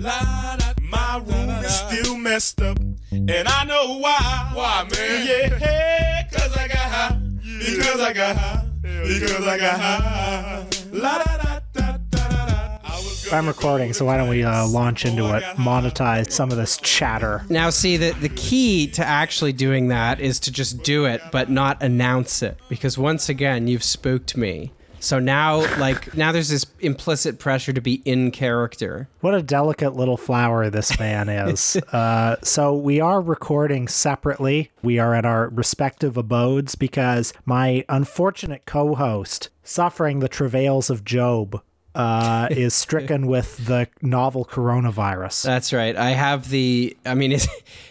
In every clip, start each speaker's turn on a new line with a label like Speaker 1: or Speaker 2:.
Speaker 1: My room is still messed up, and I know why.
Speaker 2: Why, man?
Speaker 1: Yeah, cause I got high. Because I got high. Because I got high. La da da da da da. I was
Speaker 3: I'm recording, so why don't we uh, launch into it, monetize some of this chatter.
Speaker 4: Now, see, the, the key to actually doing that is to just do it, but not announce it. Because once again, you've spooked me. So now, like, now there's this implicit pressure to be in character.
Speaker 3: What a delicate little flower this man is. uh, so we are recording separately. We are at our respective abodes because my unfortunate co-host, suffering the travails of Job, uh, is stricken with the novel coronavirus.
Speaker 4: That's right. I have the. I mean, is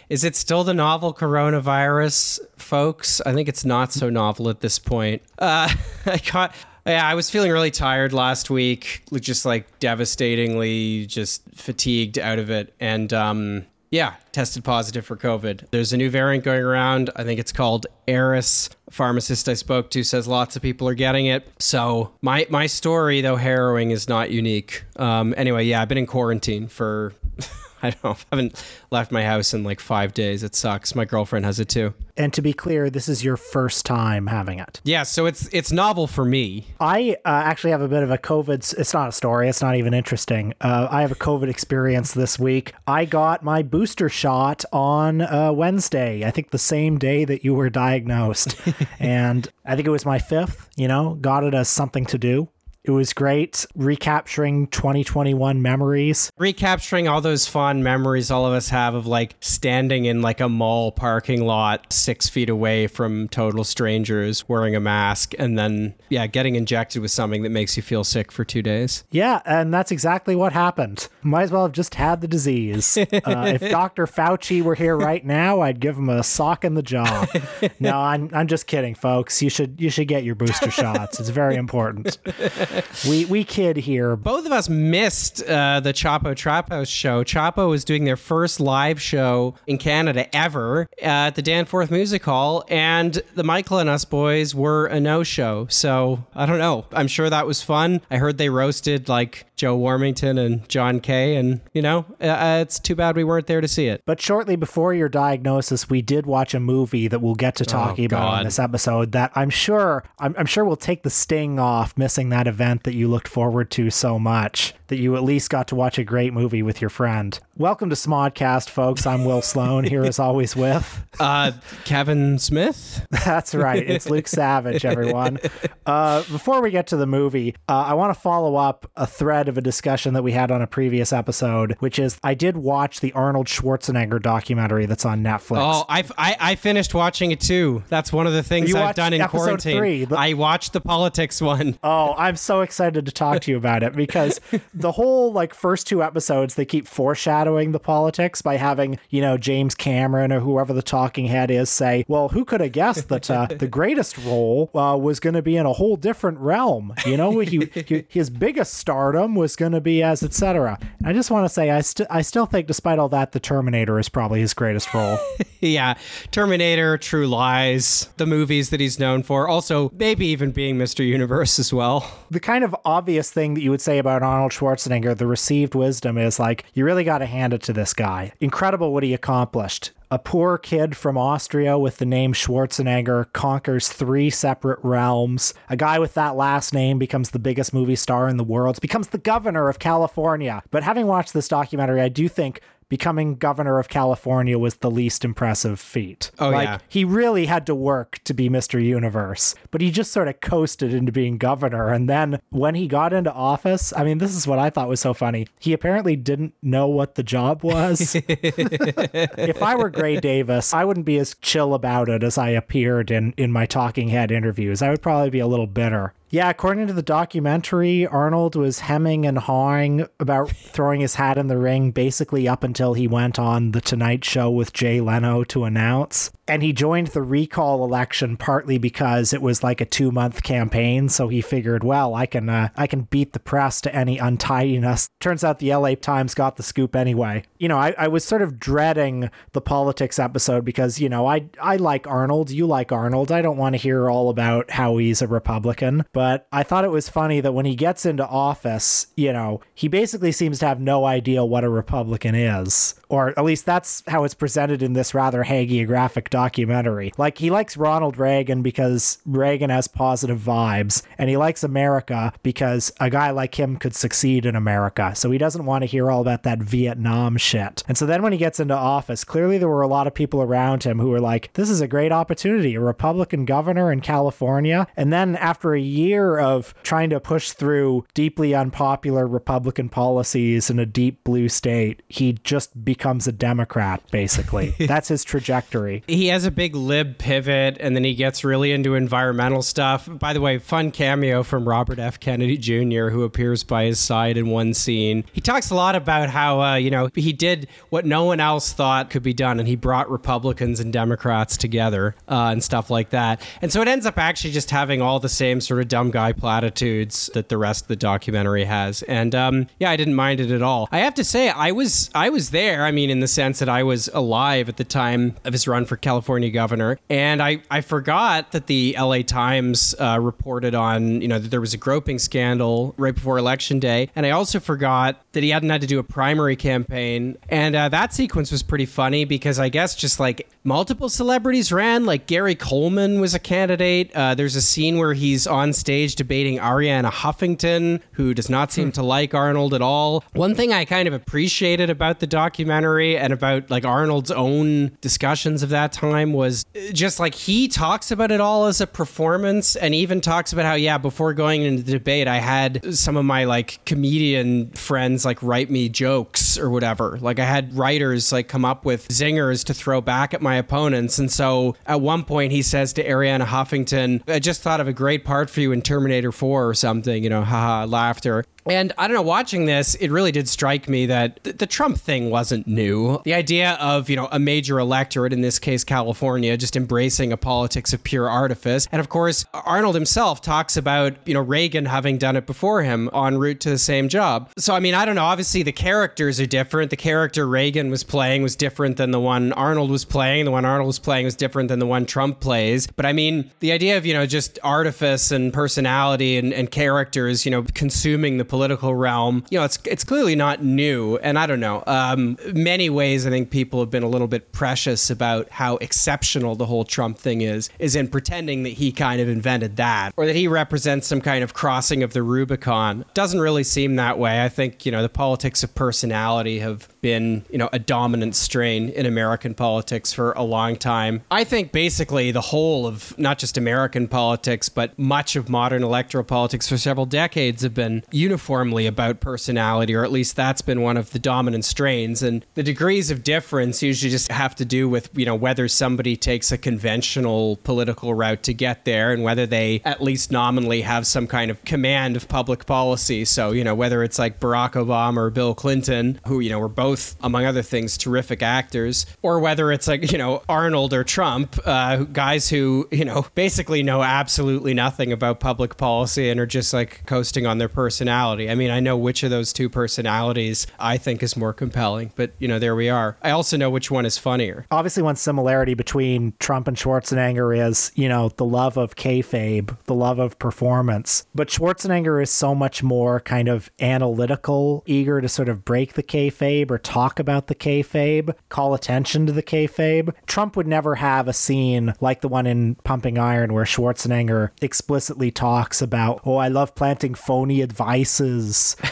Speaker 4: is it still the novel coronavirus, folks? I think it's not so novel at this point. Uh, I caught. Yeah, I was feeling really tired last week, just like devastatingly, just fatigued out of it, and um, yeah, tested positive for COVID. There's a new variant going around. I think it's called Eris. A pharmacist I spoke to says lots of people are getting it. So my my story, though harrowing, is not unique. Um, anyway, yeah, I've been in quarantine for. I don't know. I haven't left my house in like five days. It sucks. My girlfriend has it too.
Speaker 3: And to be clear, this is your first time having it.
Speaker 4: Yeah, so it's it's novel for me.
Speaker 3: I uh, actually have a bit of a COVID. It's not a story. It's not even interesting. Uh, I have a COVID experience this week. I got my booster shot on uh, Wednesday. I think the same day that you were diagnosed, and I think it was my fifth. You know, got it as something to do. It was great recapturing 2021 memories.
Speaker 4: Recapturing all those fond memories all of us have of like standing in like a mall parking lot six feet away from total strangers wearing a mask and then, yeah, getting injected with something that makes you feel sick for two days.
Speaker 3: Yeah, and that's exactly what happened. Might as well have just had the disease. Uh, if Dr. Fauci were here right now, I'd give him a sock in the jaw. No, I'm I'm just kidding, folks. You should you should get your booster shots. It's very important. We we kid here.
Speaker 4: Both of us missed uh, the Chapo Trap House show. Chapo was doing their first live show in Canada ever at the Danforth Music Hall, and the Michael and Us boys were a no show. So I don't know. I'm sure that was fun. I heard they roasted like Joe Warmington and John Kay, and you know, uh, it's too bad we weren't there to see it.
Speaker 3: But shortly before your diagnosis, we did watch a movie that we'll get to talking about
Speaker 4: God.
Speaker 3: in this episode. That I'm sure I'm, I'm sure will take the sting off missing that event that you looked forward to so much. That you at least got to watch a great movie with your friend. Welcome to Smodcast, folks. I'm Will Sloan here as always with.
Speaker 4: Uh, Kevin Smith.
Speaker 3: That's right. It's Luke Savage, everyone. Uh, before we get to the movie, uh, I want to follow up a thread of a discussion that we had on a previous episode, which is I did watch the Arnold Schwarzenegger documentary that's on Netflix.
Speaker 4: Oh, I've, I I finished watching it too. That's one of the things
Speaker 3: You
Speaker 4: I've done in quarantine.
Speaker 3: three, the-
Speaker 4: I watched the politics one.
Speaker 3: Oh, I'm so excited to talk to you about it because the whole like first two episodes they keep foreshadowing the politics by having, you know, James Cameron or whoever the talking head is say, "Well, who could have guessed that uh, the greatest role uh, was going to be in a whole different realm? You know, he, he, his biggest stardom was going to be as etc." I just want to say I still I still think despite all that the Terminator is probably his greatest role.
Speaker 4: Yeah, Terminator, True Lies, the movies that he's known for. Also, maybe even being Mr. Universe as well.
Speaker 3: the kind of obvious thing that you would say about Arnold Schwarzenegger, the received wisdom is like, you really got to hand it to this guy. Incredible what he accomplished. A poor kid from Austria with the name Schwarzenegger conquers three separate realms. A guy with that last name becomes the biggest movie star in the world, becomes the governor of California. But having watched this documentary, I do think becoming governor of California was the least impressive feat.
Speaker 4: Oh,
Speaker 3: like,
Speaker 4: yeah.
Speaker 3: he really had to work to be Mr. Universe, but he just sort of coasted into being governor. And then when he got into office, I mean, this is what I thought was so funny. He apparently didn't know what the job was. if I were Gray Davis, I wouldn't be as chill about it as I appeared in, in my talking head interviews. I would probably be a little bitter. Yeah, according to the documentary, Arnold was hemming and hawing about throwing his hat in the ring basically up until he went on The Tonight Show with Jay Leno to announce. And he joined the recall election partly because it was like a two month campaign. So he figured, well, I can uh, I can beat the press to any untidiness. Turns out the LA Times got the scoop anyway. You know, I, I was sort of dreading the politics episode because, you know, I I like Arnold, you like Arnold. I don't want to hear all about how he's a Republican. But I thought it was funny that when he gets into office, you know, he basically seems to have no idea what a Republican is. Or at least that's how it's presented in this rather hagiographic documentary. Like, he likes Ronald Reagan because Reagan has positive vibes, and he likes America because a guy like him could succeed in America. So he doesn't want to hear all about that Vietnam shit. And so then when he gets into office, clearly there were a lot of people around him who were like, this is a great opportunity, a Republican governor in California. And then after a year of trying to push through deeply unpopular Republican policies in a deep blue state, he just becomes a Democrat, basically. That's his trajectory.
Speaker 4: He has a big lib pivot and then he gets really into environmental stuff. By the way, fun cameo from Robert F. Kennedy Jr., who appears by his side in one scene. He talks a lot about how, uh, you know, he did what no one else thought could be done and he brought Republicans and Democrats together uh, and stuff like that. And so it ends up actually just having all the same sort of dumb guy platitudes that the rest of the documentary has. And um, yeah, I didn't mind it at all. I have to say, I was I was there. I mean, in the sense that I was alive at the time of his run for California governor, and I I forgot that the L.A. Times uh, reported on you know that there was a groping scandal right before election day, and I also forgot that he hadn't had to do a primary campaign, and uh, that sequence was pretty funny because I guess just like multiple celebrities ran, like Gary Coleman was a candidate. Uh, there's a scene where he's on stage debating Arianna Huffington, who does not seem to like Arnold at all. One thing I kind of appreciated about the documentary and about like Arnold's own discussions of that time was just like he talks about it all as a performance and even talks about how, yeah, before going into the debate, I had some of my like comedian friends like write me jokes or whatever. Like I had writers like come up with zingers to throw back at my opponents. And so at one point he says to Arianna Huffington, I just thought of a great part for you in Terminator 4 or something, you know, haha, laughter. And I don't know, watching this, it really did strike me that th- the Trump thing wasn't new. The idea of, you know, a major electorate, in this case California, just embracing a politics of pure artifice. And of course, Arnold himself talks about, you know, Reagan having done it before him en route to the same job. So, I mean, I don't know, obviously the characters are different. The character Reagan was playing was different than the one Arnold was playing. The one Arnold was playing was different than the one Trump plays. But I mean, the idea of, you know, just artifice and personality and, and characters, you know, consuming the political realm, you know, it's it's clearly not new. And I don't know, um, many ways I think people have been a little bit precious about how exceptional the whole Trump thing is, is in pretending that he kind of invented that or that he represents some kind of crossing of the Rubicon. Doesn't really seem that way. I think you know the politics of personality have been, you know, a dominant strain in American politics for a long time. I think basically the whole of not just American politics, but much of modern electoral politics for several decades have been uniformly about personality, or at least that's been one of the dominant strains. And the degrees of difference usually just have to do with, you know, whether somebody takes a conventional political route to get there and whether they at least nominally have some kind of command of public policy. So, you know, whether it's like Barack Obama or Bill Clinton, who, you know, were both, among other things, terrific actors, or whether it's like, you know, Arnold or Trump, uh, guys who, you know, basically know absolutely nothing about public policy and are just like coasting on their personality. I mean, I know which of those two personalities I think is more compelling, but, you know, there we are. I also know which one is funnier.
Speaker 3: Obviously, one similarity between Trump and Schwarzenegger is, you know, the love of kayfabe, the love of performance. But Schwarzenegger is so much more kind of analytical, eager to sort of break the kayfabe or talk about the kayfabe, call attention to the kayfabe. Trump would never have a scene like the one in Pumping Iron where Schwarzenegger explicitly talks about, oh, I love planting phony advices.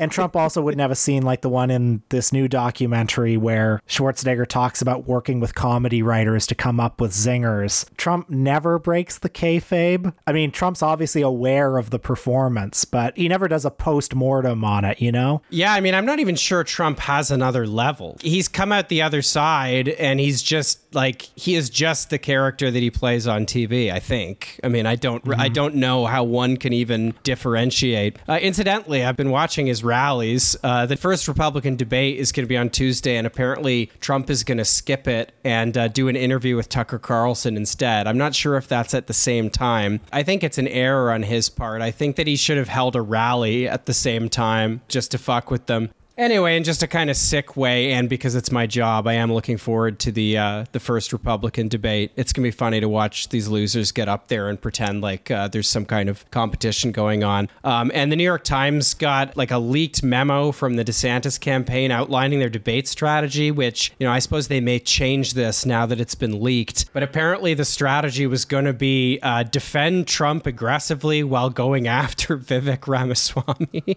Speaker 3: and Trump also wouldn't have a scene like the one in this new documentary where Schwarzenegger talks about working with comedy writers to come up with zingers. Trump never breaks the kayfabe. I mean, Trump's obviously aware of the performance, but he never does a post mortem on it, you know?
Speaker 4: Yeah, I mean, I'm not even sure Trump has another level. He's come out the other side and he's just like he is just the character that he plays on TV, I think. I mean, I don't I don't know how one can even differentiate. Uh, incidentally, I've been watching his rallies. Uh, the first Republican debate is going to be on Tuesday, and apparently Trump is going to skip it and uh, do an interview with Tucker Carlson instead. I'm not sure if that's at the same time. I think it's an error on his part. I think that he should have held a rally at the same time just to fuck with them. Anyway, in just a kind of sick way, and because it's my job, I am looking forward to the uh, the first Republican debate. It's gonna be funny to watch these losers get up there and pretend like uh, there's some kind of competition going on. Um, and the New York Times got like a leaked memo from the DeSantis campaign outlining their debate strategy, which you know I suppose they may change this now that it's been leaked. But apparently, the strategy was going to be uh, defend Trump aggressively while going after Vivek Ramaswamy.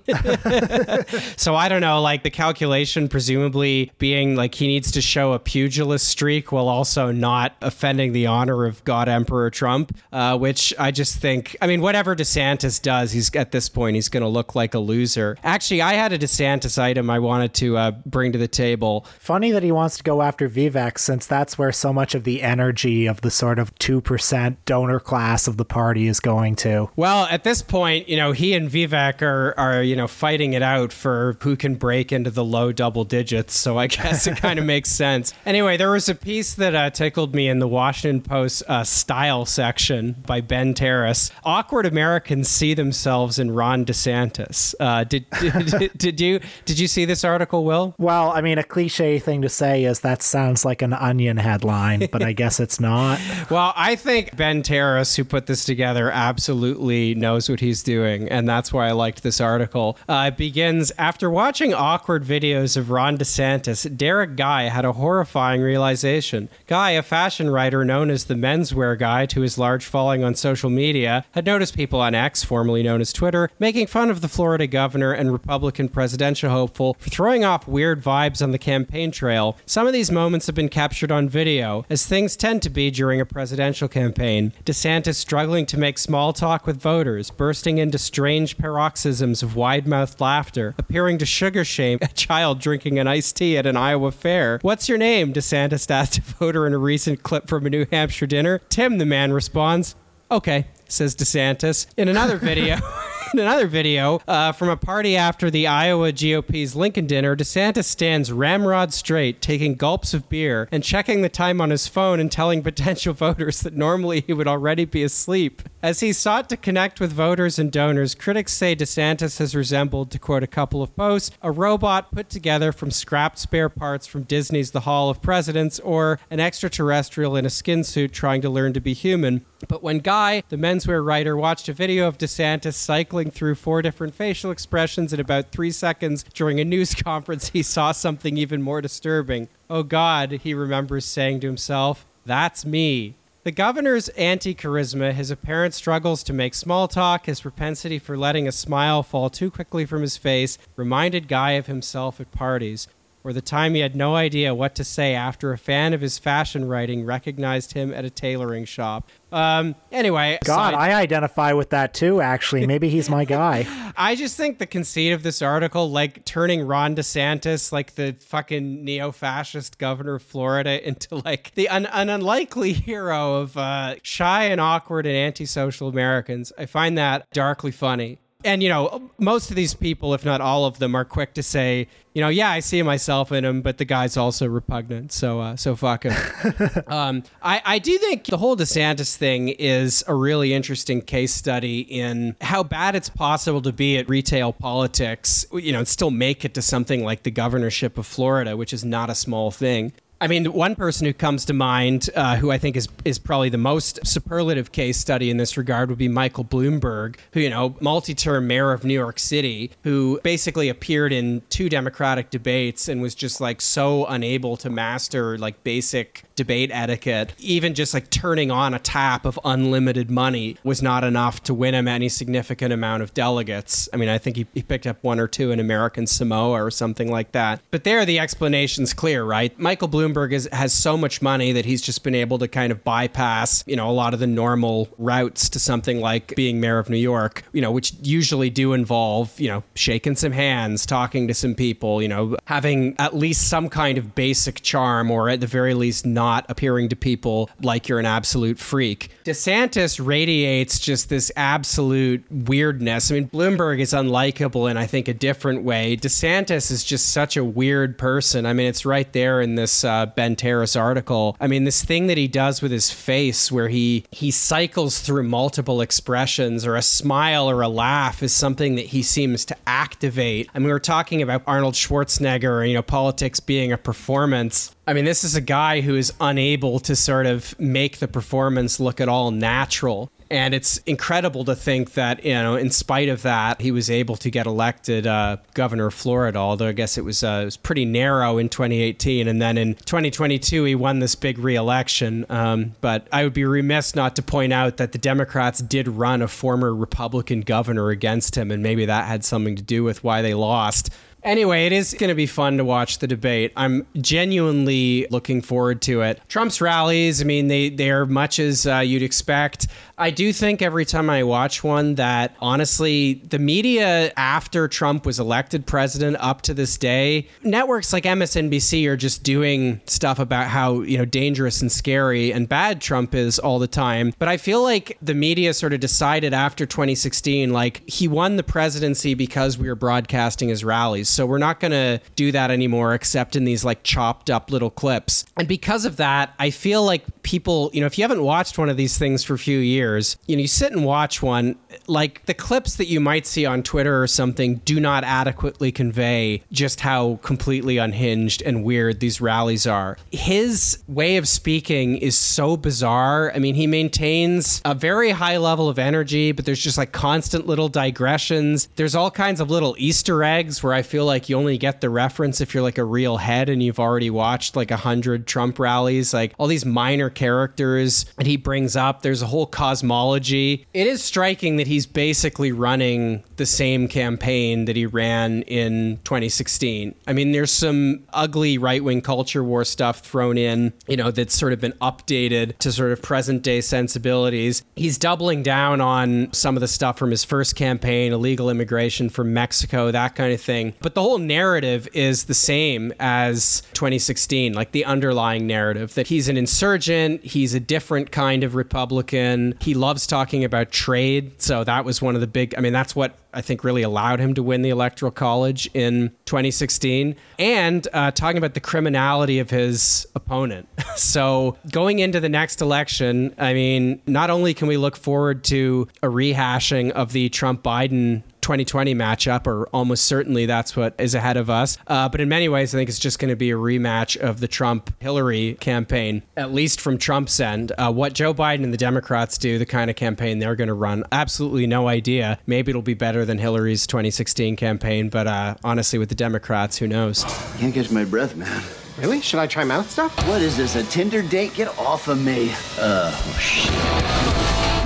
Speaker 4: so I don't know, like the calculation presumably being like he needs to show a pugilist streak while also not offending the honor of God Emperor Trump, uh, which I just think, I mean, whatever DeSantis does, he's at this point, he's going to look like a loser. Actually, I had a DeSantis item I wanted to uh, bring to the table.
Speaker 3: Funny that he wants to go after Vivek since that's where so much of the energy of the sort of 2% donor class of the party is going to.
Speaker 4: Well, at this point, you know, he and Vivek are, are you know, fighting it out for who can break into the low double digits. So I guess it kind of makes sense. Anyway, there was a piece that uh, tickled me in the Washington Post uh, style section by Ben Terris. Awkward Americans see themselves in Ron DeSantis. Uh, did, did, did you did you see this article, Will?
Speaker 3: Well, I mean, a cliche thing to say is that sounds like an onion headline, but I guess it's not.
Speaker 4: Well, I think Ben Terris, who put this together, absolutely knows what he's doing, and that's why I liked this article. Uh, it begins after watching awkward videos of Ron DeSantis. Derek Guy had a horrifying realization. Guy, a fashion writer known as the menswear guy to his large following on social media, had noticed people on X, formerly known as Twitter, making fun of the Florida governor and Republican presidential hopeful for throwing off weird vibes on the campaign trail. Some of these moments have been captured on video, as things tend to be during a presidential campaign. DeSantis struggling to make small talk with voters, bursting into strange paroxysms of wide mouthed laughter, appearing to sugar shame a child drinking an iced tea at an Iowa fair. What's your name? DeSantis asked a voter in a recent clip from a New Hampshire dinner. Tim, the man responds. Okay, says DeSantis. In another video, in another video uh, from a party after the Iowa GOP's Lincoln dinner, DeSantis stands ramrod straight, taking gulps of beer and checking the time on his phone and telling potential voters that normally he would already be asleep. As he sought to connect with voters and donors, critics say DeSantis has resembled, to quote a couple of posts, a robot put together from scrapped spare parts from Disney's The Hall of Presidents or an extraterrestrial in a skin suit trying to learn to be human. But when Guy, the menswear writer, watched a video of DeSantis cycling through four different facial expressions in about three seconds during a news conference, he saw something even more disturbing. Oh God, he remembers saying to himself, that's me. The governor's anti charisma, his apparent struggles to make small talk, his propensity for letting a smile fall too quickly from his face reminded Guy of himself at parties or the time he had no idea what to say after a fan of his fashion writing recognized him at a tailoring shop. Um, anyway,
Speaker 3: God, I identify with that too, actually. Maybe he's my guy.
Speaker 4: I just think the conceit of this article, like turning Ron DeSantis, like the fucking neo-fascist governor of Florida, into like the un- an unlikely hero of uh, shy and awkward and antisocial Americans, I find that darkly funny. And you know, most of these people, if not all of them, are quick to say, you know, yeah, I see myself in him, but the guy's also repugnant, so uh, so fuck him. um, I I do think the whole DeSantis thing is a really interesting case study in how bad it's possible to be at retail politics, you know, and still make it to something like the governorship of Florida, which is not a small thing. I mean, one person who comes to mind, uh, who I think is is probably the most superlative case study in this regard, would be Michael Bloomberg, who you know, multi-term mayor of New York City, who basically appeared in two Democratic debates and was just like so unable to master like basic debate etiquette. Even just like turning on a tap of unlimited money was not enough to win him any significant amount of delegates. I mean, I think he, he picked up one or two in American Samoa or something like that. But there, the explanation's clear, right? Michael Bloomberg is, has so much money that he's just been able to kind of bypass, you know, a lot of the normal routes to something like being mayor of New York, you know, which usually do involve, you know, shaking some hands, talking to some people, you know, having at least some kind of basic charm or at the very least non not appearing to people like you're an absolute freak. DeSantis radiates just this absolute weirdness. I mean, Bloomberg is unlikable in, I think, a different way. DeSantis is just such a weird person. I mean, it's right there in this uh, Ben Terris article. I mean, this thing that he does with his face where he, he cycles through multiple expressions or a smile or a laugh is something that he seems to activate. I mean, we were talking about Arnold Schwarzenegger, you know, politics being a performance. I mean, this is a guy who is unable to sort of make the performance look at all natural. And it's incredible to think that, you know, in spite of that, he was able to get elected uh, governor of Florida, although I guess it was, uh, it was pretty narrow in 2018. And then in 2022, he won this big reelection. Um, but I would be remiss not to point out that the Democrats did run a former Republican governor against him, and maybe that had something to do with why they lost. Anyway, it is going to be fun to watch the debate. I'm genuinely looking forward to it. Trump's rallies, I mean, they, they are much as uh, you'd expect. I do think every time I watch one that honestly, the media after Trump was elected president up to this day, networks like MSNBC are just doing stuff about how, you know, dangerous and scary and bad Trump is all the time. But I feel like the media sort of decided after 2016, like he won the presidency because we were broadcasting his rallies. So we're not going to do that anymore, except in these like chopped up little clips. And because of that, I feel like people, you know, if you haven't watched one of these things for a few years, you know, you sit and watch one, like the clips that you might see on Twitter or something do not adequately convey just how completely unhinged and weird these rallies are. His way of speaking is so bizarre. I mean, he maintains a very high level of energy, but there's just like constant little digressions. There's all kinds of little Easter eggs where I feel like you only get the reference if you're like a real head and you've already watched like a hundred Trump rallies, like all these minor characters that he brings up. There's a whole cosmology. It is striking that he's basically running the same campaign that he ran in 2016. I mean, there's some ugly right wing culture war stuff thrown in, you know, that's sort of been updated to sort of present day sensibilities. He's doubling down on some of the stuff from his first campaign, illegal immigration from Mexico, that kind of thing. But the whole narrative is the same as 2016, like the underlying narrative that he's an insurgent, he's a different kind of Republican, he loves talking about trade. So that was one of the big, I mean, that's what I think really allowed him to win the Electoral College in 2016, and uh, talking about the criminality of his opponent. so going into the next election, I mean, not only can we look forward to a rehashing of the Trump Biden 2020 matchup, or almost certainly that's what is ahead of us. Uh, but in many ways, I think it's just going to be a rematch of the Trump Hillary campaign, at least from Trump's end. Uh, what Joe Biden and the Democrats do, the kind of campaign they're going to run, absolutely no idea. Maybe it'll be better than Hillary's 2016 campaign, but uh, honestly, with the Democrats, who knows?
Speaker 2: Can't catch my breath, man.
Speaker 5: Really? Should I try mouth stuff?
Speaker 2: What is this, a Tinder date? Get off of me. Uh, oh, shit.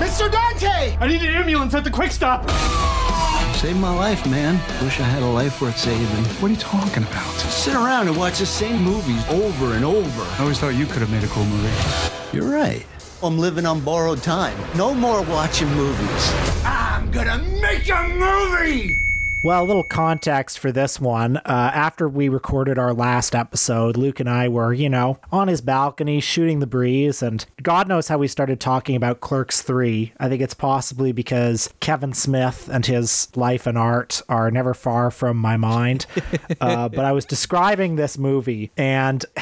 Speaker 5: Mr. Dante!
Speaker 6: I need an ambulance at the quick stop.
Speaker 2: Saved my life, man. Wish I had a life worth saving.
Speaker 6: What are you talking about?
Speaker 2: Sit around and watch the same movies over and over.
Speaker 6: I always thought you could have made a cool movie.
Speaker 2: You're right. I'm living on borrowed time. No more watching movies.
Speaker 5: I'm gonna make a movie!
Speaker 3: Well, a little context for this one. Uh, after we recorded our last episode, Luke and I were, you know, on his balcony shooting the breeze, and God knows how we started talking about Clerks 3. I think it's possibly because Kevin Smith and his life and art are never far from my mind. uh, but I was describing this movie, and.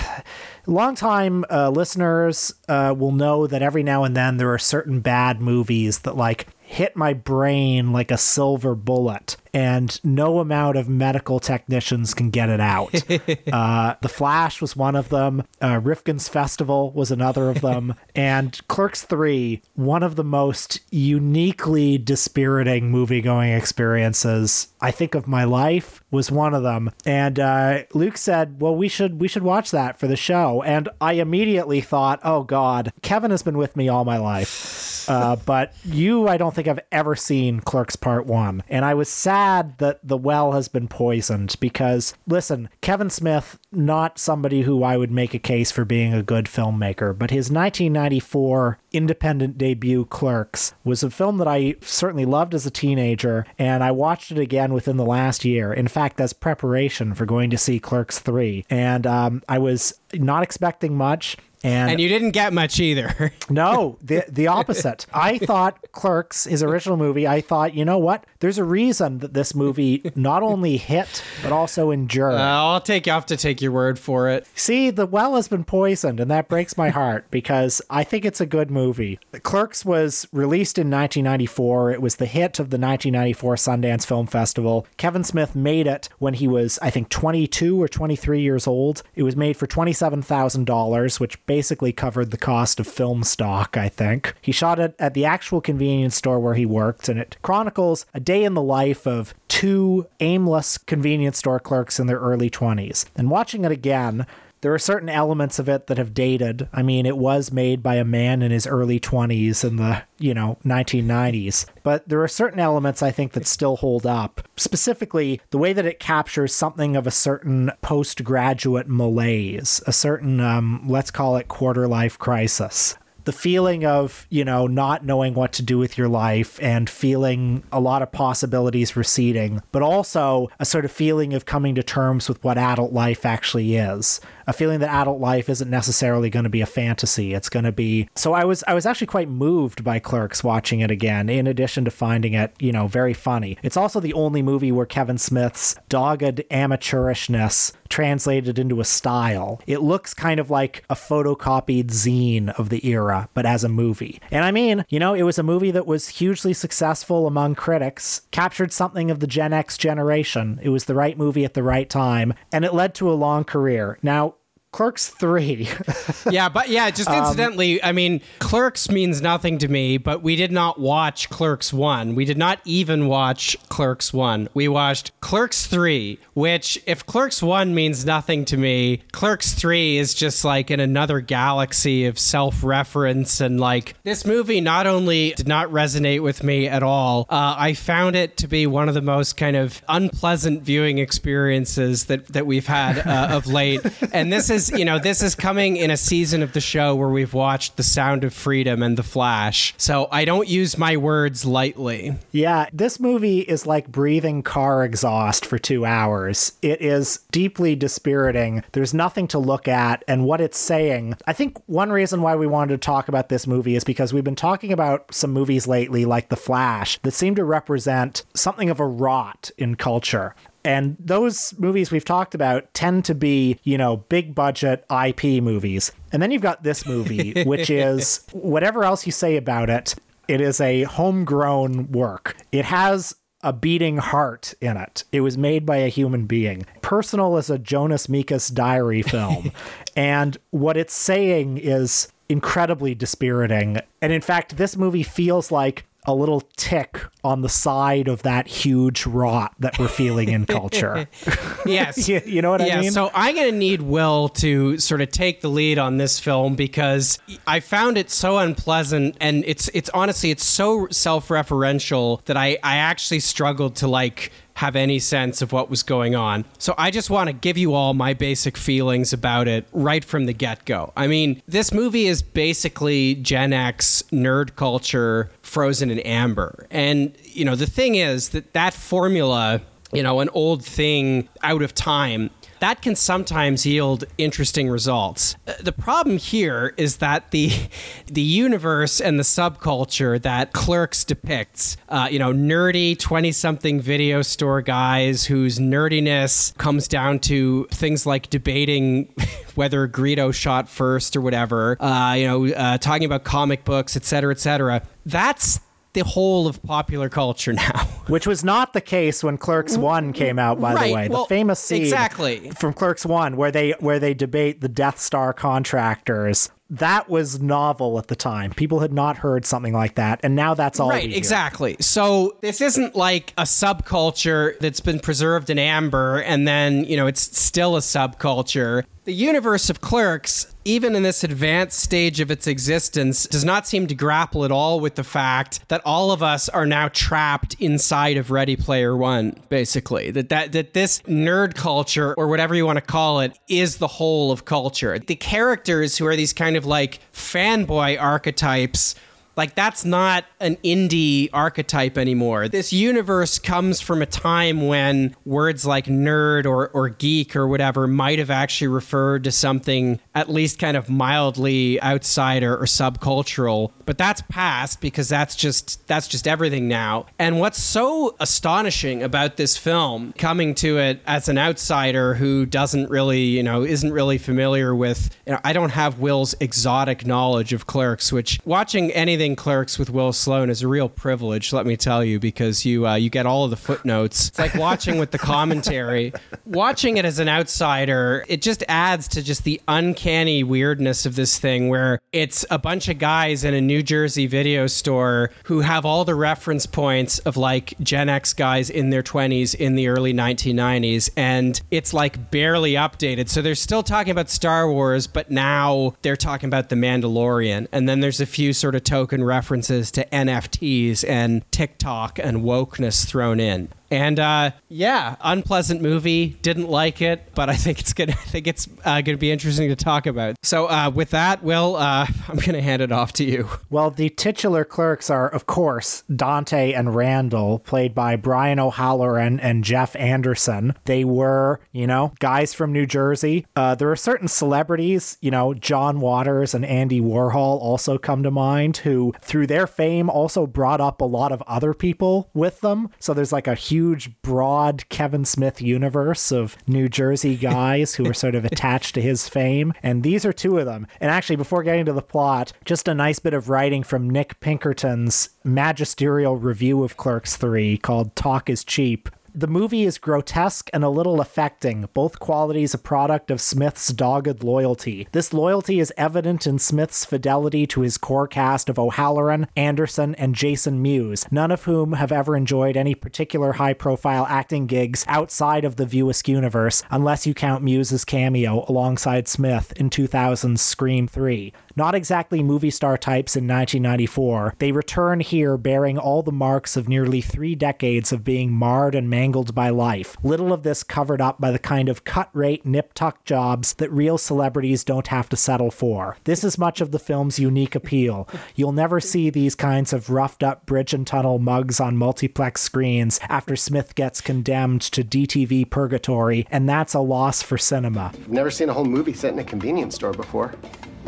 Speaker 3: longtime uh, listeners uh, will know that every now and then there are certain bad movies that like hit my brain like a silver bullet and no amount of medical technicians can get it out. uh, the Flash was one of them. Uh, Rifkin's Festival was another of them. and Clerks 3, one of the most uniquely dispiriting movie going experiences I think of my life was one of them. And uh, Luke said, "Well, we should we should watch that for the show." And I immediately thought, "Oh God, Kevin has been with me all my life, uh, but you, I don't think I've ever seen Clerks Part One." And I was sad that the well has been poisoned because, listen, Kevin Smith, not somebody who I would make a case for being a good filmmaker, but his 1994 independent debut, Clerks, was a film that I certainly loved as a teenager, and I watched it again within the last year. In fact, as preparation for going to see Clerks 3. And um, I was not expecting much. And,
Speaker 4: And you didn't get much either.
Speaker 3: no, the the opposite. I thought Clerks, his original movie, I thought, you know what? There's a reason that this movie not only hit but also endured.
Speaker 4: Uh, I'll take you have to take your word for it.
Speaker 3: See, the well has been poisoned, and that breaks my heart because I think it's a good movie. Clerks was released in 1994. It was the hit of the 1994 Sundance Film Festival. Kevin Smith made it when he was, I think, 22 or 23 years old. It was made for $27,000, which basically covered the cost of film stock, I think. He shot it at the actual convenience store where he worked, and it chronicles a day in the life of two aimless convenience store clerks in their early 20s. And watching it again, there are certain elements of it that have dated. I mean, it was made by a man in his early 20s in the, you know, 1990s. But there are certain elements I think that still hold up. Specifically, the way that it captures something of a certain postgraduate malaise, a certain, um, let's call it quarter life crisis the feeling of, you know, not knowing what to do with your life and feeling a lot of possibilities receding, but also a sort of feeling of coming to terms with what adult life actually is. A feeling that adult life isn't necessarily going to be a fantasy. It's going to be So I was I was actually quite moved by Clerks watching it again in addition to finding it, you know, very funny. It's also the only movie where Kevin Smith's dogged amateurishness translated into a style. It looks kind of like a photocopied zine of the era, but as a movie. And I mean, you know, it was a movie that was hugely successful among critics, captured something of the Gen X generation. It was the right movie at the right time, and it led to a long career. Now, Clerks 3.
Speaker 4: yeah, but yeah, just incidentally, I mean, Clerks means nothing to me, but we did not watch Clerks 1. We did not even watch Clerks 1. We watched Clerks 3, which, if Clerks 1 means nothing to me, Clerks 3 is just like in another galaxy of self reference. And like, this movie not only did not resonate with me at all, uh, I found it to be one of the most kind of unpleasant viewing experiences that, that we've had uh, of late. And this is, you know, this is coming in a season of the show where we've watched The Sound of Freedom and The Flash. So I don't use my words lightly.
Speaker 3: Yeah, this movie is like breathing car exhaust for two hours. It is deeply dispiriting. There's nothing to look at, and what it's saying. I think one reason why we wanted to talk about this movie is because we've been talking about some movies lately, like The Flash, that seem to represent something of a rot in culture. And those movies we've talked about tend to be, you know, big budget IP movies. And then you've got this movie, which is whatever else you say about it, it is a homegrown work. It has a beating heart in it. It was made by a human being. Personal as a Jonas Mekas diary film. and what it's saying is incredibly dispiriting. And in fact, this movie feels like a little tick on the side of that huge rot that we're feeling in culture.
Speaker 4: Yes.
Speaker 3: you, you know what
Speaker 4: yeah,
Speaker 3: I mean?
Speaker 4: so I'm going to need Will to sort of take the lead on this film because I found it so unpleasant and it's it's honestly it's so self-referential that I I actually struggled to like have any sense of what was going on. So I just want to give you all my basic feelings about it right from the get-go. I mean, this movie is basically Gen X nerd culture frozen in amber. And you know, the thing is that that formula you know, an old thing out of time, that can sometimes yield interesting results. Uh, The problem here is that the the universe and the subculture that Clerks depicts, uh, you know, nerdy twenty-something video store guys whose nerdiness comes down to things like debating whether Greedo shot first or whatever, uh, you know, uh, talking about comic books, et cetera, et cetera. That's the whole of popular culture now.
Speaker 3: Which was not the case when Clerks mm, One came out, by
Speaker 4: Right,
Speaker 3: the way.
Speaker 4: well,
Speaker 3: the famous scene
Speaker 4: exactly.
Speaker 3: from Clerks One, where they where they debate the Death Star contractors. That was novel at the time. People had not heard something like that, and now that's all.
Speaker 4: Right, exactly. So this isn't like a subculture that's been preserved in amber and then, you know, it's still a subculture. The universe of clerks, even in this advanced stage of its existence, does not seem to grapple at all with the fact that all of us are now trapped inside of Ready Player One, basically. That that that this nerd culture, or whatever you want to call it, is the whole of culture. The characters who are these kind of like fanboy archetypes Like that's not an indie archetype anymore. This universe comes from a time when words like nerd or, or geek or whatever might have actually referred to something at least kind of mildly outsider or subcultural. But that's past because that's just that's just everything now. And what's so astonishing about this film, coming to it as an outsider who doesn't really, you know, isn't really familiar with you know, I don't have Will's exotic knowledge of clerks, which watching anything clerks with Will Sloan is a real privilege, let me tell you, because you uh, you get all of the footnotes. It's like watching with the commentary. watching it as an outsider, it just adds to just the uncanny weirdness of this thing where it's a bunch of guys in a New Jersey video store who have all the reference points of like Gen X guys in their 20s in the early 1990s and it's like barely updated. So they're still talking about Star Wars, but now they're talking about The Mandalorian. And then there's a few sort of token references to NFTs and TikTok and wokeness thrown in. And uh, yeah, unpleasant movie. Didn't like it, but I think it's gonna. I think it's uh, gonna be interesting to talk about. So uh, with that, Will, uh, I'm gonna hand it off to you.
Speaker 3: Well, the titular clerks are, of course, Dante and Randall, played by Brian O'Halloran and Jeff Anderson. They were, you know, guys from New Jersey. Uh, there are certain celebrities, you know, John Waters and Andy Warhol also come to mind, who, through their fame, also brought up a lot of other people with them. So there's like a huge huge, broad Kevin Smith universe of New Jersey guys who are sort of attached to his fame. And these are two of them. And actually, before getting to the plot, just a nice bit of writing from Nick Pinkerton's magisterial review of Clerks 3 called Talk is Cheap. The movie is grotesque and a little affecting, both qualities a product of Smith's dogged loyalty. This loyalty is evident in Smith's fidelity to his core cast of O'Halloran, Anderson, and Jason Mewes, none of whom have ever enjoyed any particular high profile acting gigs outside of the View Askew universe, unless you count Mewes' cameo alongside Smith in 2000's Scream 3. Not exactly movie star types in 1994, they return here bearing all the marks of nearly three decades of being marred and mangled by life. Little of this covered up by the kind of cut rate, nip tuck jobs that real celebrities don't have to settle for. This is much of the film's unique appeal. You'll never see these kinds of roughed up bridge and tunnel mugs on multiplex screens after Smith gets condemned to DTV purgatory, and that's a loss for cinema.
Speaker 5: Never seen a whole movie set in a convenience store before.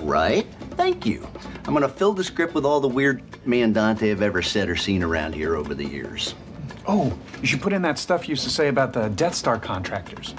Speaker 2: Right? Thank you. I'm gonna fill the script with all the weird man Dante have ever said or seen around here over the years.
Speaker 6: Oh, you should put in that stuff you used to say about the Death Star contractors.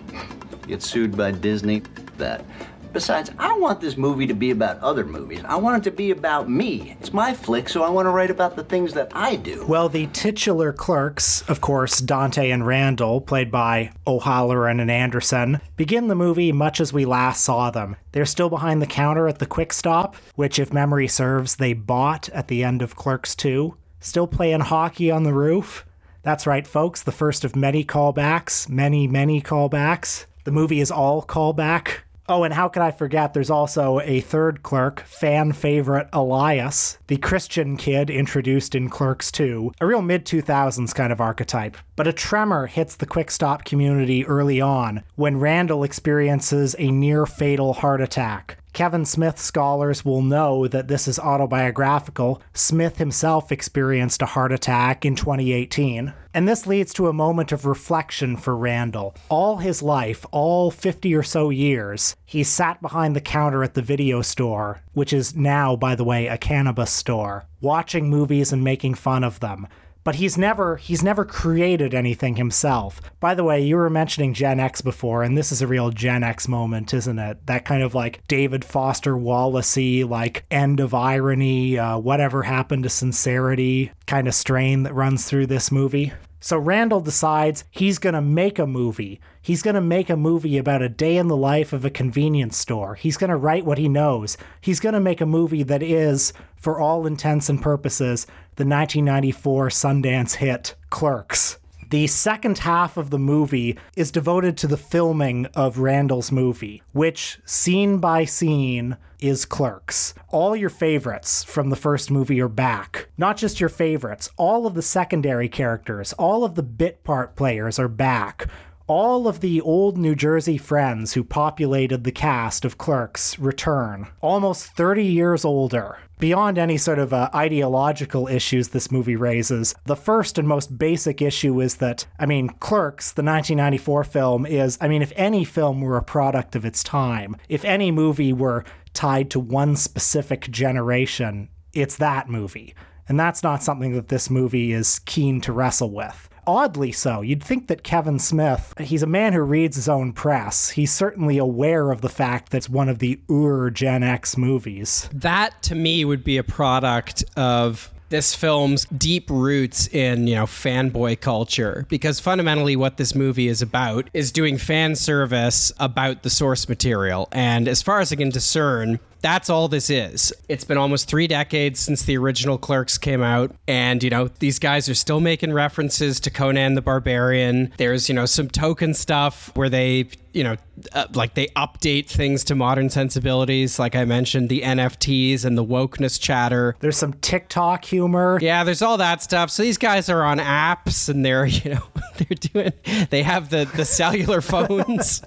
Speaker 2: Get sued by Disney? That. Besides, I want this movie to be about other movies. I want it to be about me. It's my flick, so I want to write about the things that I do.
Speaker 3: Well, the titular clerks, of course, Dante and Randall, played by O'Halloran and Anderson, begin the movie much as we last saw them. They're still behind the counter at the Quick Stop, which, if memory serves, they bought at the end of Clerks 2. Still playing hockey on the roof. That's right, folks, the first of many callbacks, many, many callbacks. The movie is all callback. Oh, and how could I forget? There's also a third clerk, fan favorite Elias, the Christian kid introduced in Clerks 2, a real mid 2000s kind of archetype. But a tremor hits the quick stop community early on when Randall experiences a near fatal heart attack. Kevin Smith scholars will know that this is autobiographical. Smith himself experienced a heart attack in 2018. And this leads to a moment of reflection for Randall. All his life, all 50 or so years, he sat behind the counter at the video store, which is now, by the way, a cannabis store, watching movies and making fun of them but he's never he's never created anything himself. By the way, you were mentioning Gen X before, and this is a real Gen X moment, isn't it? That kind of like David Foster Wallacey, like end of irony, uh, whatever happened to sincerity kind of strain that runs through this movie. So Randall decides he's going to make a movie. He's going to make a movie about a day in the life of a convenience store. He's going to write what he knows. He's going to make a movie that is, for all intents and purposes, the 1994 Sundance hit Clerks. The second half of the movie is devoted to the filming of Randall's movie, which, scene by scene, is Clerks. All your favorites from the first movie are back. Not just your favorites, all of the secondary characters, all of the bit part players are back. All of the old New Jersey friends who populated the cast of Clerks return, almost 30 years older. Beyond any sort of uh, ideological issues this movie raises, the first and most basic issue is that, I mean, Clerks, the 1994 film, is, I mean, if any film were a product of its time, if any movie were tied to one specific generation, it's that movie. And that's not something that this movie is keen to wrestle with oddly so. You'd think that Kevin Smith, he's a man who reads his own press. He's certainly aware of the fact that it's one of the Ur Gen X movies.
Speaker 4: That to me would be a product of this film's deep roots in, you know, fanboy culture because fundamentally what this movie is about is doing fan service about the source material. And as far as I can discern, that's all this is. It's been almost three decades since the original Clerks came out, and you know these guys are still making references to Conan the Barbarian. There's you know some token stuff where they you know uh, like they update things to modern sensibilities. Like I mentioned, the NFTs and the wokeness chatter.
Speaker 3: There's some TikTok humor.
Speaker 4: Yeah, there's all that stuff. So these guys are on apps, and they're you know they're doing they have the the cellular phones,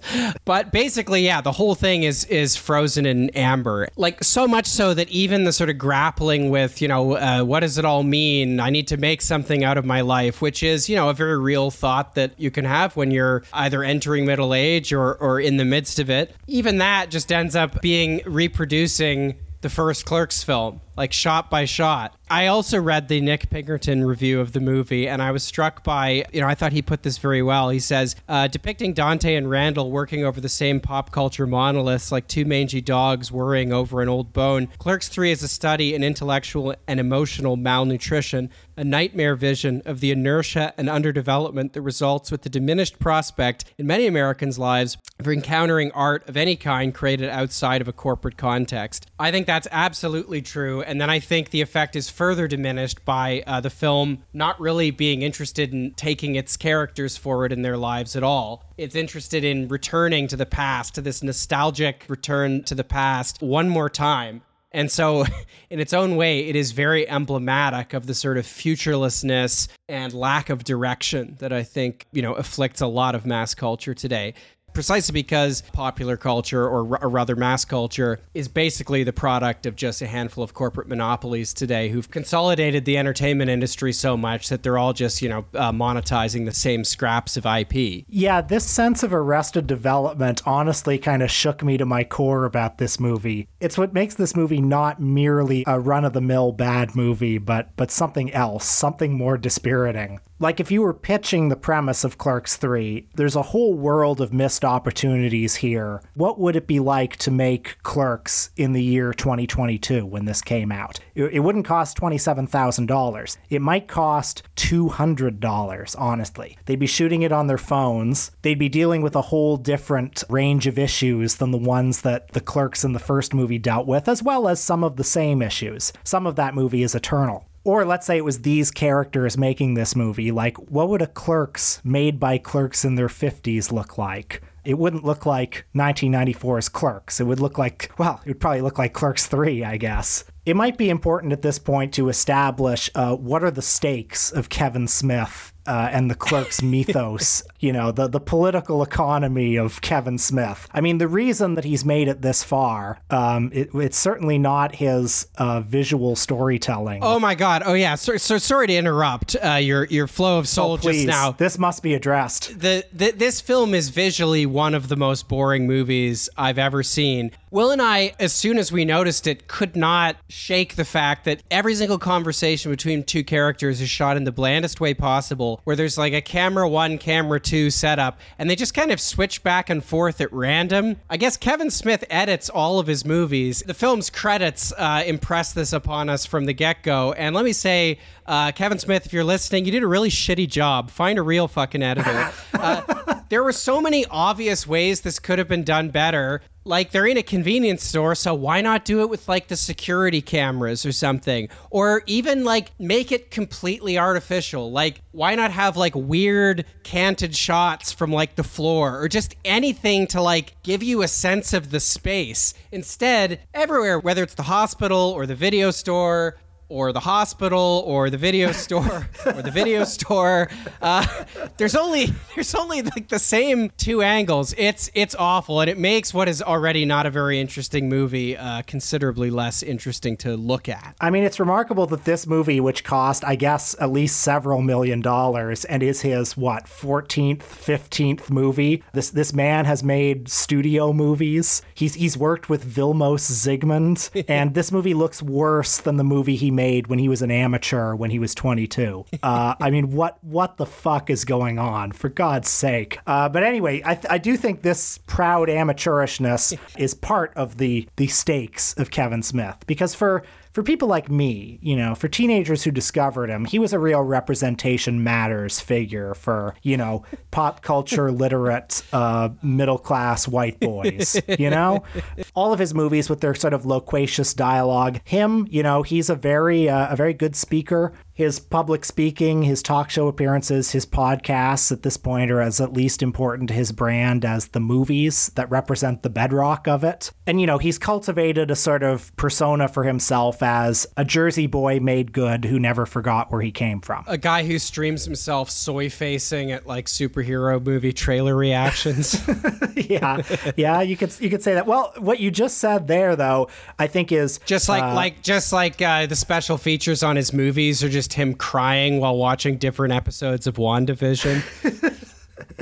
Speaker 4: but basically yeah, the whole thing is is frozen in amber like so much so that even the sort of grappling with, you know, uh, what does it all mean? I need to make something out of my life, which is, you know, a very real thought that you can have when you're either entering middle age or, or in the midst of it. Even that just ends up being reproducing the first Clerks film, like shot by shot. I also read the Nick Pinkerton review of the movie, and I was struck by, you know, I thought he put this very well. He says, uh, depicting Dante and Randall working over the same pop culture monoliths like two mangy dogs worrying over an old bone. Clerks 3 is a study in intellectual and emotional malnutrition, a nightmare vision of the inertia and underdevelopment that results with the diminished prospect in many Americans' lives for encountering art of any kind created outside of a corporate context. I think that's absolutely true, and then I think the effect is further diminished by uh, the film not really being interested in taking its characters forward in their lives at all. It's interested in returning to the past, to this nostalgic return to the past one more time. And so, in its own way, it is very emblematic of the sort of futurelessness and lack of direction that I think, you know, afflicts a lot of mass culture today precisely because popular culture, or, or, rather mass culture, is basically the product of just a handful of corporate monopolies today who've consolidated the entertainment industry so much that they're all just, you know, uh, monetizing the same scraps of IP.
Speaker 3: Yeah, this sense of arrested development honestly kind of shook me to my core about this movie. It's what makes this movie not merely a run of the mill bad movie, but but something else, something more dispiriting. Like if you were pitching the premise of Clerks 3, there's a whole world of missed opportunities here. What would it be like to make Clerks in the year 2022 when this came out? It, wouldn't cost $27,000. It might cost $200, honestly. They'd be shooting it on their phones. They'd be dealing with a whole different range of issues than the ones that the Clerks in the first movie dealt with, as well as some of the same issues. Some of that movie is eternal. Or let's say it was these characters making this movie. Like, what would a Clerks made by clerks in their 50s look like? It wouldn't look like 1994's Clerks. It would look like, well, it would probably look like Clerks 3, I guess. It might be important at this point to establish uh, what are the stakes of Kevin Smith uh, and the clerk's mythos, you know, the, the political economy of Kevin Smith. I mean, the reason that he's made it this far, um, it, it's certainly not his uh, visual storytelling.
Speaker 4: Oh my God! Oh yeah. So, so sorry to interrupt uh, your your flow of soul
Speaker 3: oh,
Speaker 4: just now.
Speaker 3: This must be addressed.
Speaker 4: The, the this film is visually one of the most boring movies I've ever seen. Will and I, as soon as we noticed it, could not shake the fact that every single conversation between two characters is shot in the blandest way possible, where there's like a camera one, camera two setup, and they just kind of switch back and forth at random. I guess Kevin Smith edits all of his movies. The film's credits uh, impress this upon us from the get go. And let me say, uh, Kevin Smith, if you're listening, you did a really shitty job. Find a real fucking editor. Uh, there were so many obvious ways this could have been done better like they're in a convenience store so why not do it with like the security cameras or something? Or even like make it completely artificial. Like why not have like weird canted shots from like the floor or just anything to like give you a sense of the space? Instead everywhere whether it's the hospital or the video store or the hospital or the video store or the video store. Uh, there's only there's only like the same two angles. It's it's awful, and it makes what is already not a very interesting movie uh, considerably less interesting to look at.
Speaker 3: I mean, it's remarkable that this movie, which cost, I guess, at least several million dollars, and is his what 14th, 15th movie. This this man has made studio movies. He's he's worked with Vilmos Zsigmond, and this movie looks worse than the movie he made when he was an amateur when he was 22. Uh, I mean, what what the fuck is going on? For God's sake! Uh, but anyway, I, th- I do think this proud amateurishness is part of the the stakes of Kevin Smith because for for people like me, you know, for teenagers who discovered him, he was a real representation matters figure for, you know, pop culture literate, uh, middle class white boys, you know? All of his movies with their sort of loquacious dialogue. Him, you know, he's a very, uh, a very good speaker. His public speaking, his talk show appearances, his podcasts at this point are as at least important to his brand as the movies that represent the bedrock of it. And, you know, he's cultivated a sort of persona for himself as a Jersey boy made good who never forgot where he came from.
Speaker 4: A guy who streams himself soy facing at like superhero movie trailer reactions.
Speaker 3: yeah, yeah, you could you could say that. Well, what you just said there, though, I think is
Speaker 4: just like uh, like just like uh, the special features on his movies are just him crying while watching different episodes of WandaVision.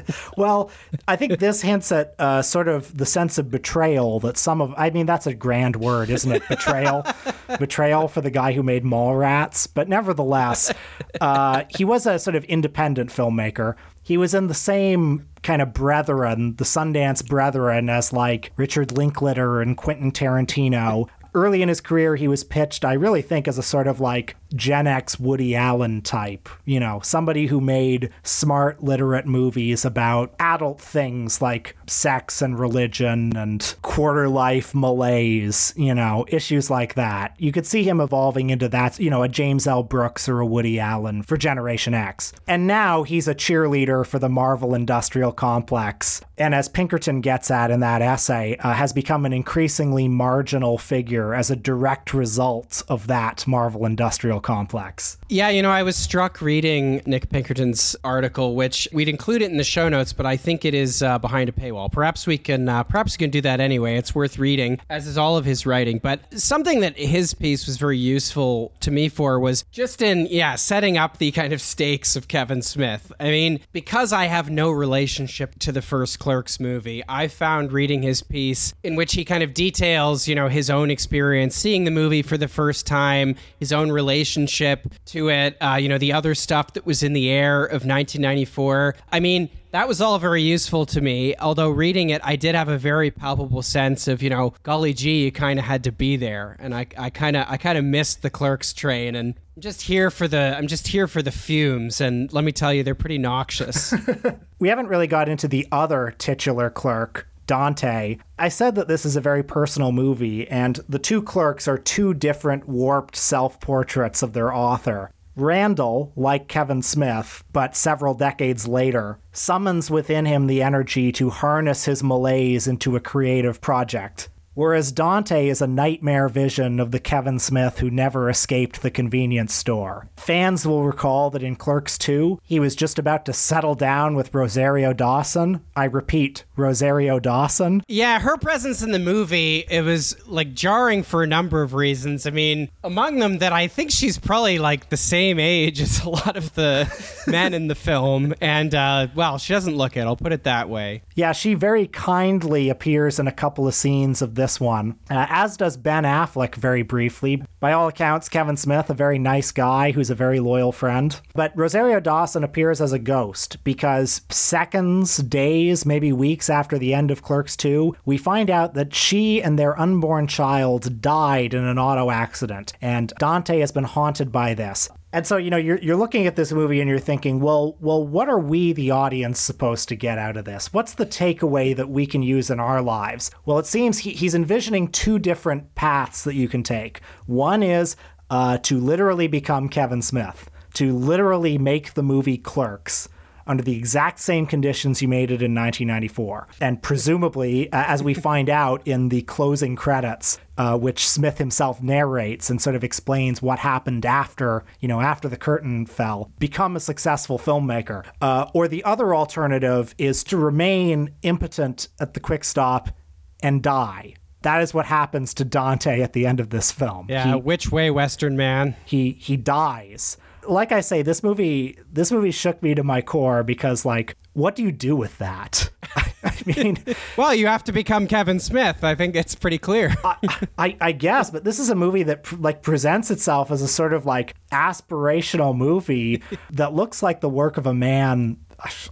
Speaker 3: well, I think this hints at uh, sort of the sense of betrayal that some of, I mean, that's a grand word, isn't it? Betrayal. betrayal for the guy who made Mallrats. But nevertheless, uh, he was a sort of independent filmmaker. He was in the same kind of brethren, the Sundance brethren, as like Richard Linklater and Quentin Tarantino. Early in his career, he was pitched, I really think, as a sort of like Gen X Woody Allen type, you know, somebody who made smart, literate movies about adult things like sex and religion and quarter life malaise, you know, issues like that. You could see him evolving into that, you know, a James L. Brooks or a Woody Allen for Generation X. And now he's a cheerleader for the Marvel Industrial Complex. And as Pinkerton gets at in that essay, uh, has become an increasingly marginal figure as a direct result of that Marvel Industrial complex.
Speaker 4: Yeah, you know, I was struck reading Nick Pinkerton's article, which we'd include it in the show notes, but I think it is uh, behind a paywall. Perhaps we can, uh, perhaps we can do that anyway. It's worth reading, as is all of his writing. But something that his piece was very useful to me for was just in, yeah, setting up the kind of stakes of Kevin Smith. I mean, because I have no relationship to the first Clerks movie, I found reading his piece in which he kind of details, you know, his own experience seeing the movie for the first time, his own relation relationship to it, uh, you know, the other stuff that was in the air of 1994. I mean, that was all very useful to me. Although reading it, I did have a very palpable sense of, you know, golly gee, you kind of had to be there, and I, I kind of, I kind of missed the Clerks train, and I'm just here for the, I'm just here for the fumes, and let me tell you, they're pretty noxious.
Speaker 3: we haven't really got into the other titular clerk, Dante. I said that this is a very personal movie, and the two clerks are two different warped self portraits of their author. Randall, like Kevin Smith, but several decades later, summons within him the energy to harness his malaise into a creative project. Whereas Dante is a nightmare vision of the Kevin Smith who never escaped the convenience store. Fans will recall that in Clerks 2, he was just about to settle down with Rosario Dawson. I repeat, Rosario Dawson.
Speaker 4: Yeah, her presence in the movie, it was like jarring for a number of reasons. I mean, among them that I think she's probably like the same age as a lot of the men in the film. And, uh, well, she doesn't look it, I'll put it that way.
Speaker 3: Yeah, she very kindly appears in a couple of scenes of this one, uh, as does Ben Affleck very briefly. By all accounts, Kevin Smith, a very nice guy who's a very loyal friend. But Rosario Dawson appears as a ghost because seconds, days, maybe weeks after the end of Clerks 2, we find out that she and their unborn child died in an auto accident, and Dante has been haunted by this. And so, you know, you're, you're looking at this movie and you're thinking, well, well, what are we, the audience, supposed to get out of this? What's the takeaway that we can use in our lives? Well, it seems he, he's envisioning two different paths that you can take. One is uh, to literally become Kevin Smith, to literally make the movie Clerks, under the exact same conditions you made it in 1994. And presumably, uh, as we find out in the closing credits, uh, which Smith himself narrates and sort of explains what happened after, you know, after the curtain fell, become a successful filmmaker. Uh, or the other alternative is to remain impotent at the quick stop and die. That is what happens to Dante at the end of this film.
Speaker 4: Yeah,
Speaker 3: He-
Speaker 4: which way, Western man?
Speaker 3: he he dies. Like I say, this movie this movie shook me to my core because like, what do you do with that? I mean,
Speaker 4: Well, you have to become Kevin Smith. I think it's pretty clear.
Speaker 3: I, I guess, but this is a movie that pr- like presents itself as a sort of like aspirational movie that looks like the work of a man.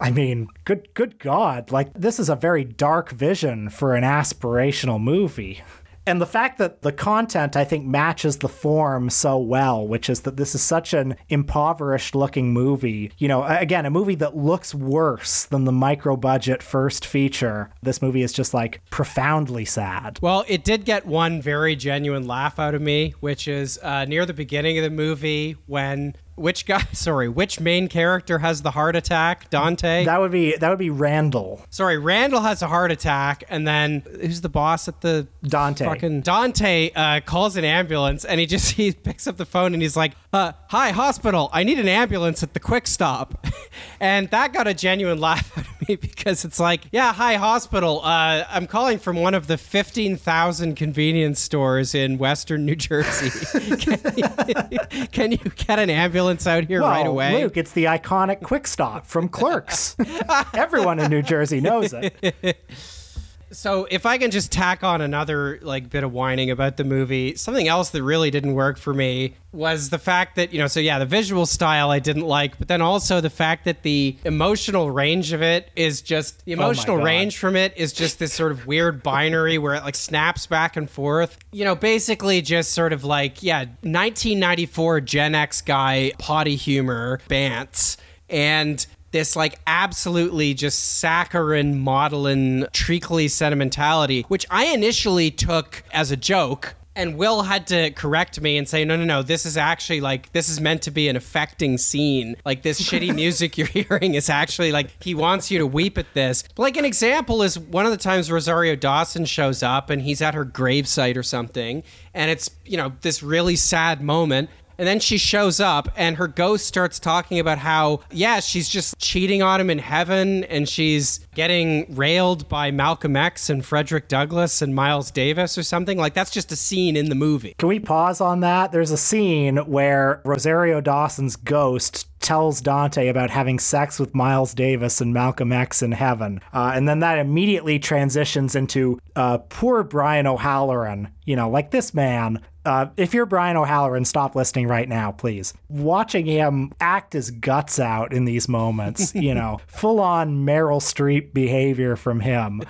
Speaker 3: I mean, good good God! Like this is a very dark vision for an aspirational movie. And the fact that the content, I think, matches the form so well, which is that this is such an impoverished looking movie. You know, again, a movie that looks worse than the micro budget first feature. This movie is just like profoundly sad.
Speaker 4: Well, it did get one very genuine laugh out of me, which is uh, near the beginning of the movie when which guy? Sorry, which main character has the heart attack? Dante.
Speaker 3: That would be that would be Randall.
Speaker 4: Sorry, Randall has a heart attack, and then who's the boss at the
Speaker 3: Dante.
Speaker 4: Fucking Dante uh, calls an ambulance, and he just he picks up the phone and he's like, uh, "Hi, hospital. I need an ambulance at the quick stop," and that got a genuine laugh out of me because it's like, "Yeah, hi, hospital. Uh, I'm calling from one of the fifteen thousand convenience stores in Western New Jersey. can, you, can you get an ambulance out here
Speaker 3: Well,
Speaker 4: right away?"
Speaker 3: Luke, it's the iconic Quick Stop from Clerks. Everyone in New Jersey knows it.
Speaker 4: So if I can just tack on another like bit of whining about the movie, something else that really didn't work for me was the fact that, you know, so yeah, the visual style I didn't like, but then also the fact that the emotional range of it is just the oh emotional
Speaker 3: God.
Speaker 4: range from it is just this sort of weird binary where it like snaps back and forth. You know, basically just sort of like, yeah, 1994 Gen X guy potty humor bants and this like absolutely just saccharine maudlin treacly sentimentality which i initially took as a joke and will had to correct me and say no no no this is actually like this is meant to be an affecting scene. Like this shitty music you're hearing is actually like he wants you to weep at this. Like an example is one of the times rosario dawson shows up and he's at her gravesite or something and it's you know this really sad moment and then she shows up and her ghost starts talking about how, yeah, she's just cheating on him in heaven and she's getting railed by Malcolm X and Frederick Douglass and Miles Davis or something. Like, that's just a scene in the movie.
Speaker 3: Can we pause on that? There's a scene where Rosario Dawson's ghost tells Dante about having sex with Miles Davis and Malcolm X in heaven. Uh, and then that immediately transitions into uh, poor Brian O'Halloran. You know, like this man. Uh, if you're Brian O'Halloran, stop listening right now, please. Watching him act his guts out in these moments, you know, full on Meryl Streep behavior from him.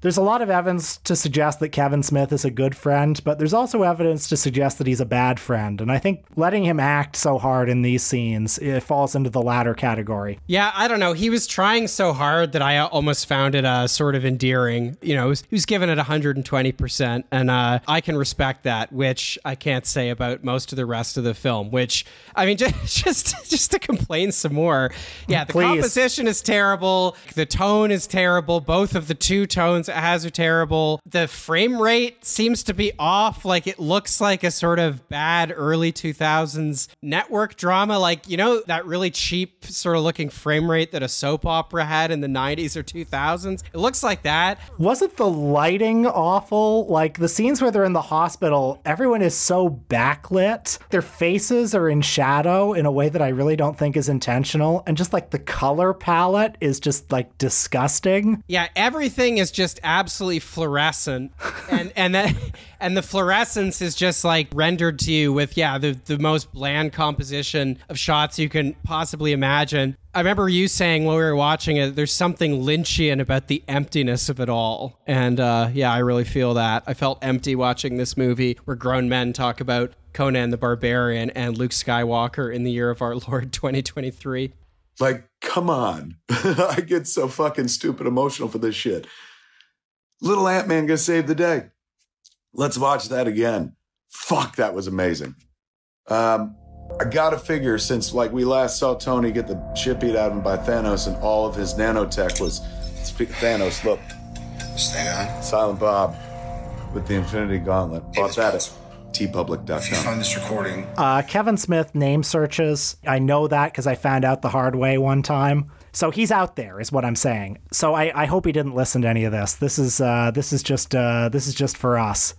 Speaker 3: There's a lot of evidence to suggest that Kevin Smith is a good friend, but there's also evidence to suggest that he's a bad friend. And I think letting him act so hard in these scenes it falls into the latter category.
Speaker 4: Yeah, I don't know. He was trying so hard that I almost found it uh, sort of endearing. You know, he was, he was giving it 120%, and uh, I can respect that, which I can't say about most of the rest of the film. Which, I mean, just just, just to complain some more. Yeah, the
Speaker 3: Please.
Speaker 4: composition is terrible. The tone is terrible. Both of the two tones it has are terrible. The frame rate seems to be off. Like it looks like a sort of bad early 2000s network drama. Like, you know, that really cheap sort of looking frame rate that a soap opera had in the 90s or 2000s. It looks like that.
Speaker 3: Wasn't the lighting awful? Like the scenes where they're in the hospital, everyone is so backlit. Their faces are in shadow in a way that I really don't think is intentional. And just like the color palette is just like disgusting.
Speaker 4: Yeah, everything is just absolutely fluorescent, and and that and the fluorescence is just like rendered to you with yeah the the most bland composition of shots you can possibly imagine. I remember you saying while we were watching it, there's something Lynchian about the emptiness of it all, and uh, yeah, I really feel that. I felt empty watching this movie where grown men talk about Conan the Barbarian and Luke Skywalker in the year of our Lord 2023.
Speaker 1: Like, come on. I get so fucking stupid emotional for this shit. Little Ant Man gonna save the day. Let's watch that again. Fuck, that was amazing. Um, I gotta figure since like we last saw Tony get the shit beat out of him by Thanos and all of his nanotech was Thanos, look.
Speaker 7: Stay on.
Speaker 1: Silent Bob with the Infinity Gauntlet. Bought that at tpublic.com.
Speaker 7: If you find this recording,
Speaker 3: Uh, Kevin Smith name searches. I know that because I found out the hard way one time. So he's out there, is what I'm saying. So I, I hope he didn't listen to any of this. This is uh, this is just uh, this is just for us.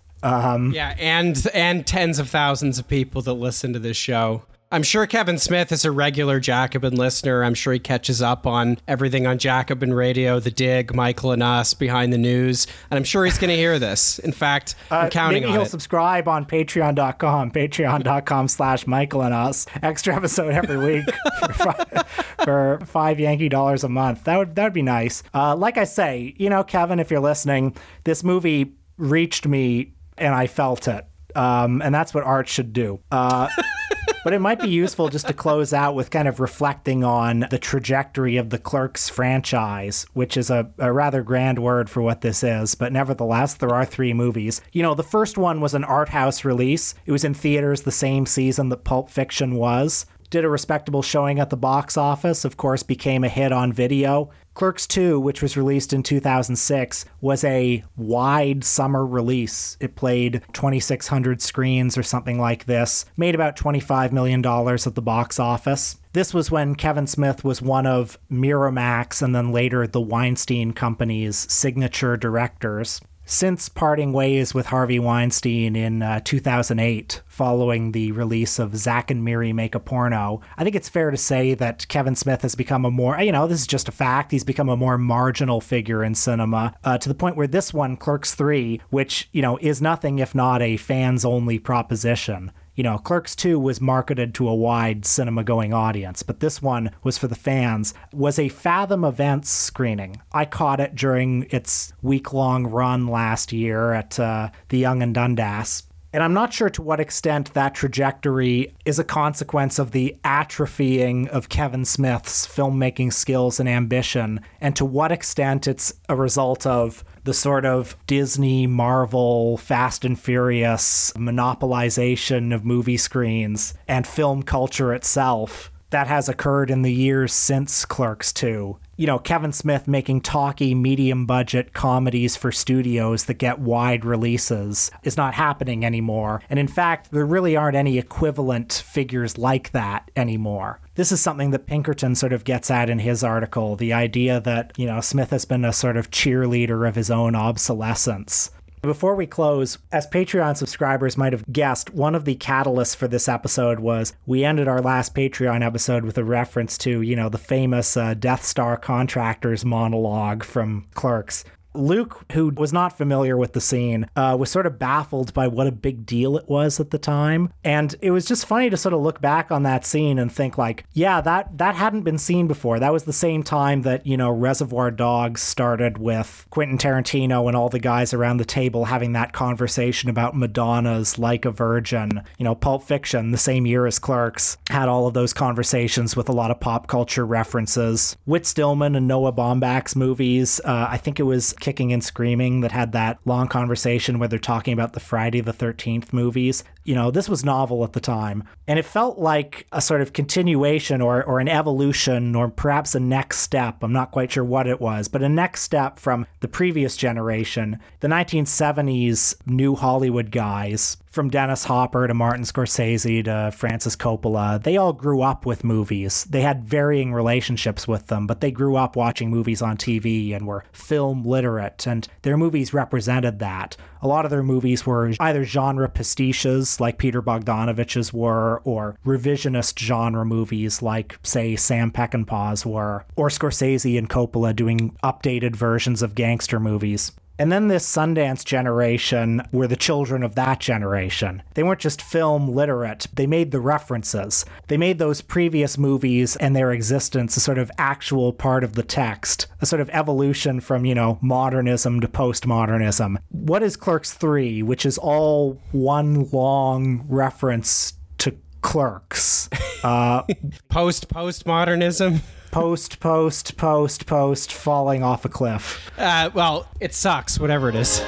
Speaker 4: Yeah, and and tens of thousands of people that listen to this show. I'm sure Kevin Smith is a regular Jacobin listener. I'm sure he catches up on everything on Jacobin Radio, The Dig, Michael and Us, Behind the News, and I'm sure he's going to hear this. In fact, I'm counting
Speaker 3: Uh, Maybe
Speaker 4: on
Speaker 3: he'll
Speaker 4: it.
Speaker 3: subscribe on patreon.com, patreon.com slash Michael and us. Extra episode every week for, five, for five Yankee dollars a month. That would that would be nice. Uh, like I say, you know, Kevin, if you're listening, this movie reached me and I felt it. Um, and that's what art should do. Uh, but it might be useful just to close out with kind of reflecting on the trajectory of the Clerks franchise, which is a, a rather grand word for what this is. But nevertheless, there are three movies. You know, the first one was an art house release, it was in theaters the same season that Pulp Fiction was. Did a respectable showing at the box office, of course, became a hit on video. Clerks 2, which was released in 2006, was a wide summer release. It played 2,600 screens or something like this, made about $25 million at the box office. This was when Kevin Smith was one of Miramax and then later the Weinstein Company's signature directors. Since parting ways with Harvey Weinstein in uh, 2008, following the release of Zack and Miri Make a Porno, I think it's fair to say that Kevin Smith has become a more, you know, this is just a fact, he's become a more marginal figure in cinema uh, to the point where this one, Clerks 3, which, you know, is nothing if not a fans only proposition. You know, Clerks 2 was marketed to a wide cinema going audience, but this one was for the fans, was a Fathom Events screening. I caught it during its week long run last year at uh, the Yonge and Dundas. And I'm not sure to what extent that trajectory is a consequence of the atrophying of Kevin Smith's filmmaking skills and ambition, and to what extent it's a result of the sort of Disney, Marvel, Fast and Furious monopolization of movie screens and film culture itself that has occurred in the years since Clerks 2. You know, Kevin Smith making talky, medium budget comedies for studios that get wide releases is not happening anymore. And in fact, there really aren't any equivalent figures like that anymore. This is something that Pinkerton sort of gets at in his article the idea that, you know, Smith has been a sort of cheerleader of his own obsolescence. Before we close, as Patreon subscribers might have guessed, one of the catalysts for this episode was we ended our last Patreon episode with a reference to, you know, the famous uh, Death Star contractors monologue from Clerks. Luke, who was not familiar with the scene, uh, was sort of baffled by what a big deal it was at the time, and it was just funny to sort of look back on that scene and think like, yeah, that that hadn't been seen before. That was the same time that you know Reservoir Dogs started with Quentin Tarantino and all the guys around the table having that conversation about Madonna's "Like a Virgin." You know, Pulp Fiction, the same year as Clerks, had all of those conversations with a lot of pop culture references. Whit Stillman and Noah Baumbach's movies. Uh, I think it was Kicking and Screaming that had that long conversation where they're talking about the Friday the 13th movies. You know, this was novel at the time. And it felt like a sort of continuation or, or an evolution or perhaps a next step. I'm not quite sure what it was, but a next step from the previous generation, the 1970s new Hollywood guys, from Dennis Hopper to Martin Scorsese to Francis Coppola, they all grew up with movies. They had varying relationships with them, but they grew up watching movies on TV and were film literate, and their movies represented that. A lot of their movies were either genre pastiches, like Peter Bogdanovich's were, or revisionist genre movies, like, say, Sam Peckinpah's were, or Scorsese and Coppola doing updated versions of gangster movies. And then this Sundance generation were the children of that generation. They weren't just film literate, they made the references. They made those previous movies and their existence a sort of actual part of the text, a sort of evolution from, you know, modernism to postmodernism. What is Clerks 3, which is all one long reference to Clerks? Uh,
Speaker 4: Post postmodernism
Speaker 3: post, post, post, post, falling off a cliff.
Speaker 4: Uh, well, it sucks, whatever it is.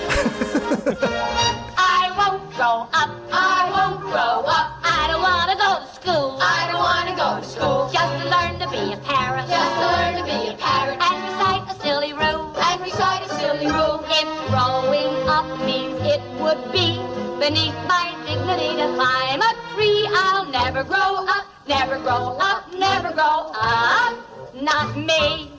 Speaker 8: I won't grow up. I won't grow up. I don't want to go to school. I don't want to go to school. Just to learn to be a parrot. Just to learn to be a parrot. And recite a silly rule. And recite a silly rule. If growing up means it would be beneath my dignity to climb a tree, I'll never grow up. Never grow up. Never grow up. Not me.